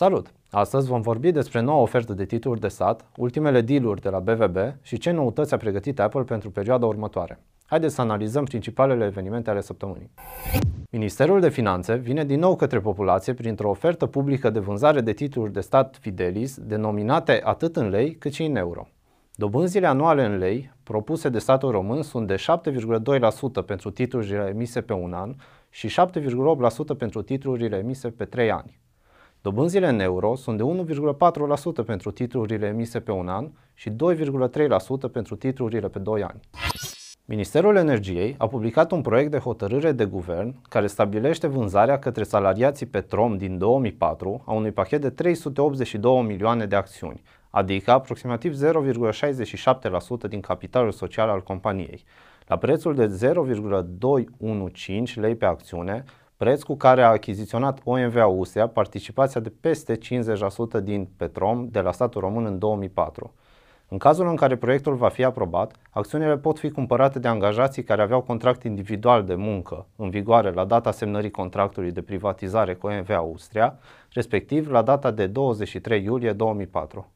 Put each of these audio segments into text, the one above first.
Salut! Astăzi vom vorbi despre noua ofertă de titluri de stat, ultimele deal-uri de la BVB și ce noutăți a pregătit Apple pentru perioada următoare. Haideți să analizăm principalele evenimente ale săptămânii. Ministerul de Finanțe vine din nou către populație printr-o ofertă publică de vânzare de titluri de stat Fidelis, denominate atât în lei cât și în euro. Dobânzile anuale în lei propuse de statul român sunt de 7,2% pentru titlurile emise pe un an și 7,8% pentru titlurile emise pe 3 ani. Dobânzile în euro sunt de 1,4% pentru titlurile emise pe un an și 2,3% pentru titlurile pe 2 ani. Ministerul Energiei a publicat un proiect de hotărâre de guvern care stabilește vânzarea către salariații Petrom din 2004 a unui pachet de 382 milioane de acțiuni, adică aproximativ 0,67% din capitalul social al companiei, la prețul de 0,215 lei pe acțiune, preț cu care a achiziționat OMV Austria participația de peste 50% din Petrom de la statul român în 2004. În cazul în care proiectul va fi aprobat, acțiunile pot fi cumpărate de angajații care aveau contract individual de muncă în vigoare la data semnării contractului de privatizare cu OMV Austria, respectiv la data de 23 iulie 2004.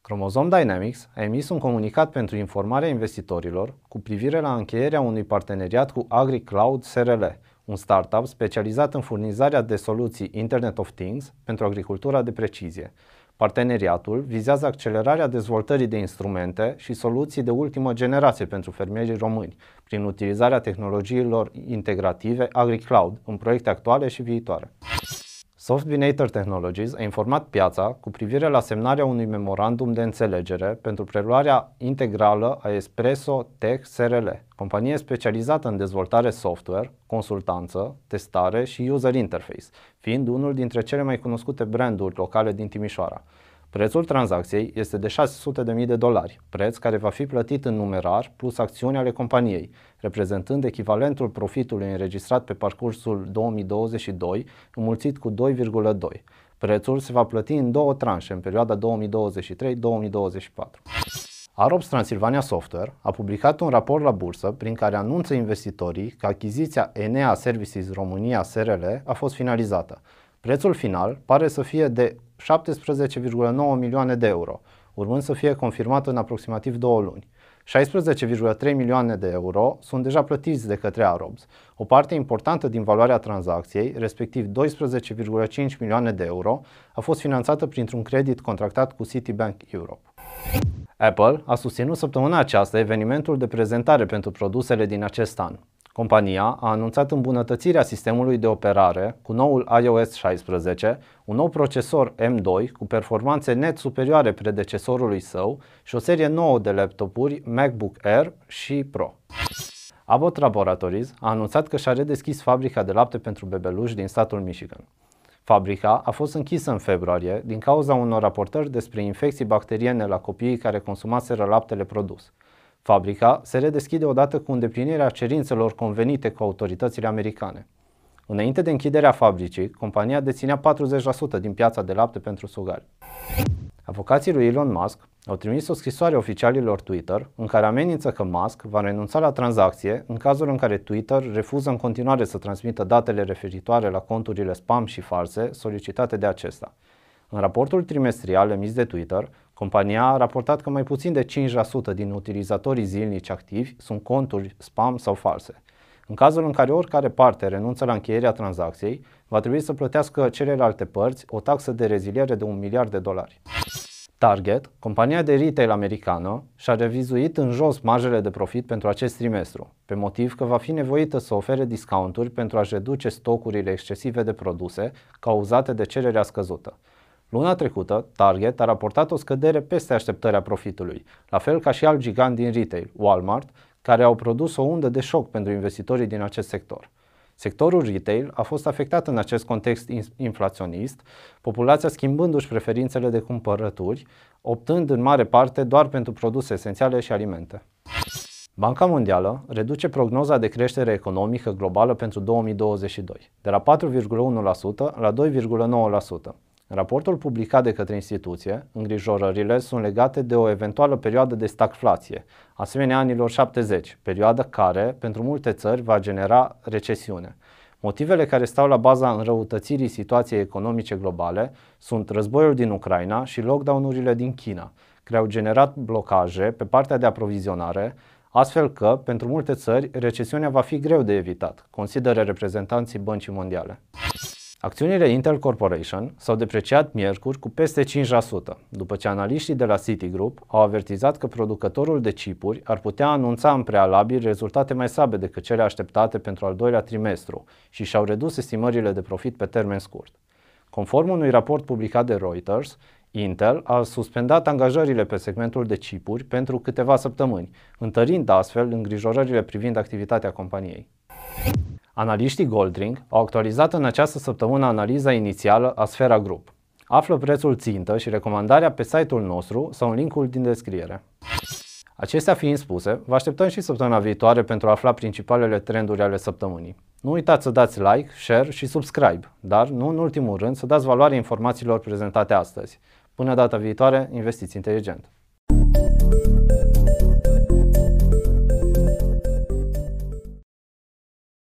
Chromosome Dynamics a emis un comunicat pentru informarea investitorilor cu privire la încheierea unui parteneriat cu AgriCloud SRL, un startup specializat în furnizarea de soluții Internet of Things pentru agricultura de precizie. Parteneriatul vizează accelerarea dezvoltării de instrumente și soluții de ultimă generație pentru fermierii români, prin utilizarea tehnologiilor integrative AgriCloud în proiecte actuale și viitoare. Softbinator Technologies a informat piața cu privire la semnarea unui memorandum de înțelegere pentru preluarea integrală a Espresso Tech SRL, companie specializată în dezvoltare software, consultanță, testare și user interface, fiind unul dintre cele mai cunoscute branduri locale din Timișoara. Prețul tranzacției este de 600.000 de dolari, preț care va fi plătit în numerar plus acțiuni ale companiei, reprezentând echivalentul profitului înregistrat pe parcursul 2022 înmulțit cu 2,2. Prețul se va plăti în două tranșe în perioada 2023-2024. Arops Transilvania Software a publicat un raport la bursă prin care anunță investitorii că achiziția Enea Services România SRL a fost finalizată. Prețul final pare să fie de 17,9 milioane de euro, urmând să fie confirmat în aproximativ două luni. 16,3 milioane de euro sunt deja plătiți de către Arobs. O parte importantă din valoarea tranzacției, respectiv 12,5 milioane de euro, a fost finanțată printr-un credit contractat cu Citibank Europe. Apple a susținut săptămâna aceasta evenimentul de prezentare pentru produsele din acest an. Compania a anunțat îmbunătățirea sistemului de operare cu noul iOS 16, un nou procesor M2 cu performanțe net superioare predecesorului său și o serie nouă de laptopuri MacBook Air și Pro. Abbott Laboratories a anunțat că și-a redeschis fabrica de lapte pentru bebeluși din statul Michigan. Fabrica a fost închisă în februarie din cauza unor raportări despre infecții bacteriene la copiii care consumaseră laptele produs. Fabrica se redeschide odată cu îndeplinirea cerințelor convenite cu autoritățile americane. Înainte de închiderea fabricii, compania deținea 40% din piața de lapte pentru sugari. Avocații lui Elon Musk au trimis o scrisoare oficialilor Twitter în care amenință că Musk va renunța la tranzacție în cazul în care Twitter refuză în continuare să transmită datele referitoare la conturile spam și false solicitate de acesta. În raportul trimestrial emis de Twitter, compania a raportat că mai puțin de 5% din utilizatorii zilnici activi sunt conturi spam sau false. În cazul în care oricare parte renunță la încheierea tranzacției, va trebui să plătească celelalte părți o taxă de reziliere de un miliard de dolari. Target, compania de retail americană, și-a revizuit în jos marjele de profit pentru acest trimestru, pe motiv că va fi nevoită să ofere discounturi pentru a-și reduce stocurile excesive de produse cauzate de cererea scăzută. Luna trecută, Target a raportat o scădere peste așteptarea profitului, la fel ca și alt gigant din retail, Walmart, care au produs o undă de șoc pentru investitorii din acest sector. Sectorul retail a fost afectat în acest context inflaționist, populația schimbându-și preferințele de cumpărături, optând în mare parte doar pentru produse esențiale și alimente. Banca Mondială reduce prognoza de creștere economică globală pentru 2022, de la 4,1% la 2,9%. În raportul publicat de către instituție, îngrijorările sunt legate de o eventuală perioadă de stagflație, asemenea anilor 70, perioadă care, pentru multe țări, va genera recesiune. Motivele care stau la baza înrăutățirii situației economice globale sunt războiul din Ucraina și lockdown-urile din China, care au generat blocaje pe partea de aprovizionare, astfel că, pentru multe țări, recesiunea va fi greu de evitat, consideră reprezentanții Băncii Mondiale. Acțiunile Intel Corporation s-au depreciat miercuri cu peste 5%, după ce analiștii de la Citigroup au avertizat că producătorul de chipuri ar putea anunța în prealabil rezultate mai slabe decât cele așteptate pentru al doilea trimestru și și-au redus estimările de profit pe termen scurt. Conform unui raport publicat de Reuters, Intel a suspendat angajările pe segmentul de chipuri pentru câteva săptămâni, întărind astfel îngrijorările privind activitatea companiei. Analiștii Goldring au actualizat în această săptămână analiza inițială a Sfera Group. Află prețul țintă și recomandarea pe site-ul nostru sau în linkul din descriere. Acestea fiind spuse, vă așteptăm și săptămâna viitoare pentru a afla principalele trenduri ale săptămânii. Nu uitați să dați like, share și subscribe, dar nu în ultimul rând să dați valoare informațiilor prezentate astăzi. Până data viitoare, investiți inteligent!